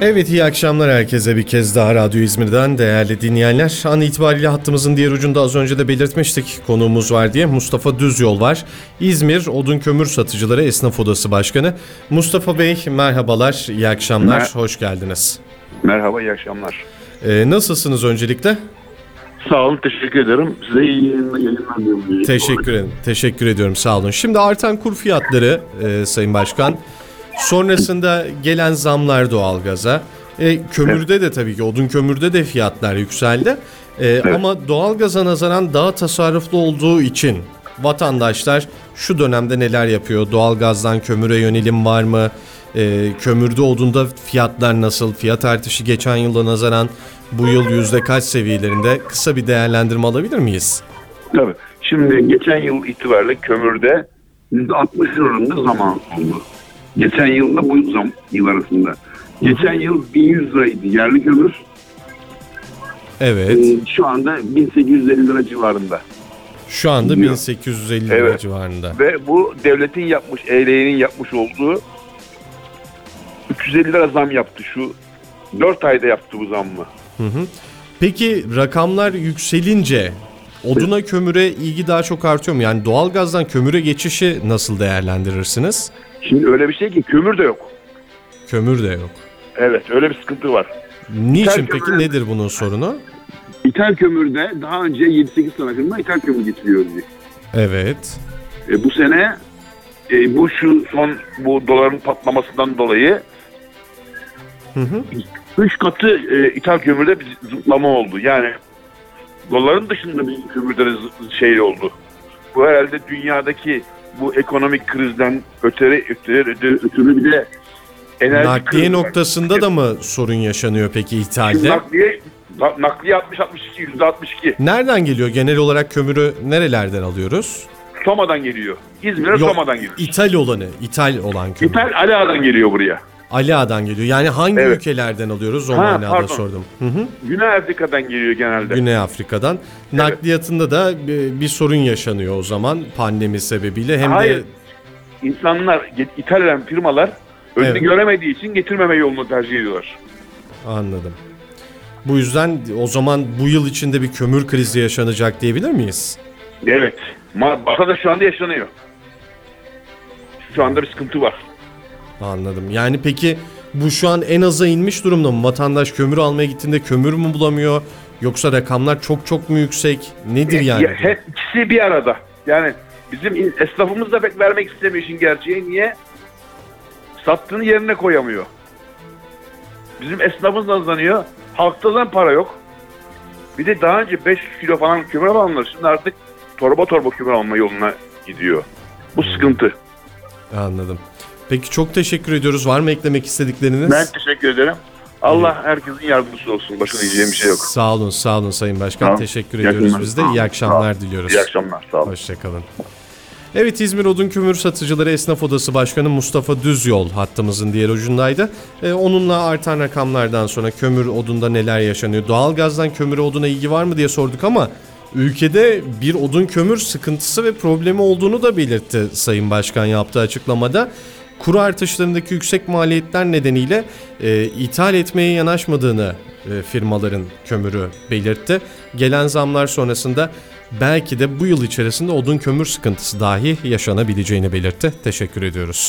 Evet iyi akşamlar herkese bir kez daha Radyo İzmir'den değerli dinleyenler. An itibariyle hattımızın diğer ucunda az önce de belirtmiştik konuğumuz var diye Mustafa Düzyol var. İzmir Odun Kömür Satıcıları Esnaf Odası Başkanı. Mustafa Bey merhabalar, iyi akşamlar, Mer- hoş geldiniz. Merhaba, iyi akşamlar. Ee, nasılsınız öncelikle? Sağ olun, teşekkür ederim. Size iyi yayınlar, diliyorum. Teşekkür ederim. Teşekkür ediyorum. Sağ olun. Şimdi artan kur fiyatları e, Sayın Başkan. Sonrasında gelen zamlar doğalgaza. E, kömürde de tabii ki odun kömürde de fiyatlar yükseldi. E, Ama doğalgaza nazaran daha tasarruflu olduğu için vatandaşlar şu dönemde neler yapıyor? Doğalgazdan kömüre yönelim var mı? E, kömürde odunda fiyatlar nasıl? Fiyat artışı geçen yıla nazaran bu yıl yüzde kaç seviyelerinde? Kısa bir değerlendirme alabilir miyiz? Tabii. Şimdi geçen yıl itibariyle kömürde %60 oranında zaman oldu. Geçen yılla bu zam yıl arasında. Geçen yıl 1100 liraydı yerli kömür. Evet. Ee, şu anda 1850 lira civarında. Şu anda Bilmiyorum. 1850 lira Evet. civarında. Ve bu devletin yapmış, EYL'nin yapmış olduğu 350 lira zam yaptı şu 4 ayda yaptı bu zammı. Peki rakamlar yükselince oduna kömüre ilgi daha çok artıyor mu? Yani doğalgazdan kömüre geçişi nasıl değerlendirirsiniz? Şimdi öyle bir şey ki kömür de yok. Kömür de yok. Evet öyle bir sıkıntı var. Niçin İthal peki kömüre- nedir bunun sorunu? İthal kömürde daha önce 7-8 sene firma ithal kömür getiriyordu. Evet. E, bu sene e, bu şu son bu doların patlamasından dolayı Hı hı. 3 katı e, ithal kömürde bir zıplama oldu. Yani doların dışında bir kömürde şey oldu. Bu herhalde dünyadaki bu ekonomik krizden öteri öteri, öteri, ötürü bir de enerji Nakliye krizi var. noktasında da mı sorun yaşanıyor peki ithalde? nakliye na- nakliye 60 62 yüzde 62. Nereden geliyor? Genel olarak kömürü nerelerden alıyoruz? Soma'dan geliyor. İzmir'e Soma'dan geliyor. İthal olanı, ithal olan kömür. İthal Ala'dan geliyor buraya. Ali Ağa'dan geliyor. Yani hangi Evet. ülkelerden alıyoruz? O Ha, manada pardon. sordum. Hı hı. Güney Afrika'dan geliyor genelde. Güney Afrika'dan. Nakliyatında da bir, bir sorun yaşanıyor o zaman pandemi sebebiyle. Hem Hayır. de İnsanlar, get- ithal eden firmalar önünü Evet. göremediği için getirmeme yolunu tercih ediyorlar. anladım. Bu yüzden o zaman bu yıl içinde bir kömür krizi yaşanacak diyebilir miyiz? Evet. Ma Batı'da şu anda yaşanıyor. Şu anda bir sıkıntı var. Anladım. Yani peki bu şu an en aza inmiş durumda mı? Vatandaş kömür almaya gittiğinde kömür mü bulamıyor? Yoksa rakamlar çok çok mu yüksek? Nedir yani? Ya, he- ikisi bir arada. Yani bizim esnafımız da pek vermek istemiyor işin gerçeği. Niye? Sattığını yerine koyamıyor. Bizim esnafımız nazlanıyor. Halkta da para yok. Bir de daha önce 500 kilo falan kömür alanlar şimdi artık torba torba kömür alma yoluna gidiyor. Bu sıkıntı. Anladım. Peki çok teşekkür ediyoruz. Var mı eklemek istedikleriniz? Ben teşekkür ederim. Allah herkesin yardımcısı olsun. Başka diyeceğim bir şey yok. Sağ olun, sağ olun Sayın Başkan. Tamam. Teşekkür İyi ediyoruz biz de. İyi akşamlar Tamam. diliyoruz. İyi akşamlar. Sağ olun. Hoşçakalın. Evet İzmir Odun Kömür Satıcıları Esnaf Odası Başkanı Mustafa Düzyol hattımızın diğer ucundaydı. Ee, onunla artan rakamlardan sonra kömür odunda neler yaşanıyor? Doğalgazdan kömüre oduna ilgi var mı diye sorduk ama ülkede bir odun kömür sıkıntısı ve problemi olduğunu da belirtti Sayın Başkan yaptığı açıklamada. Kuru artışlarındaki yüksek maliyetler nedeniyle e, ithal etmeye yanaşmadığını e, firmaların kömürü belirtti. Gelen zamlar sonrasında belki de bu yıl içerisinde odun kömür sıkıntısı dahi yaşanabileceğini belirtti. Teşekkür ediyoruz.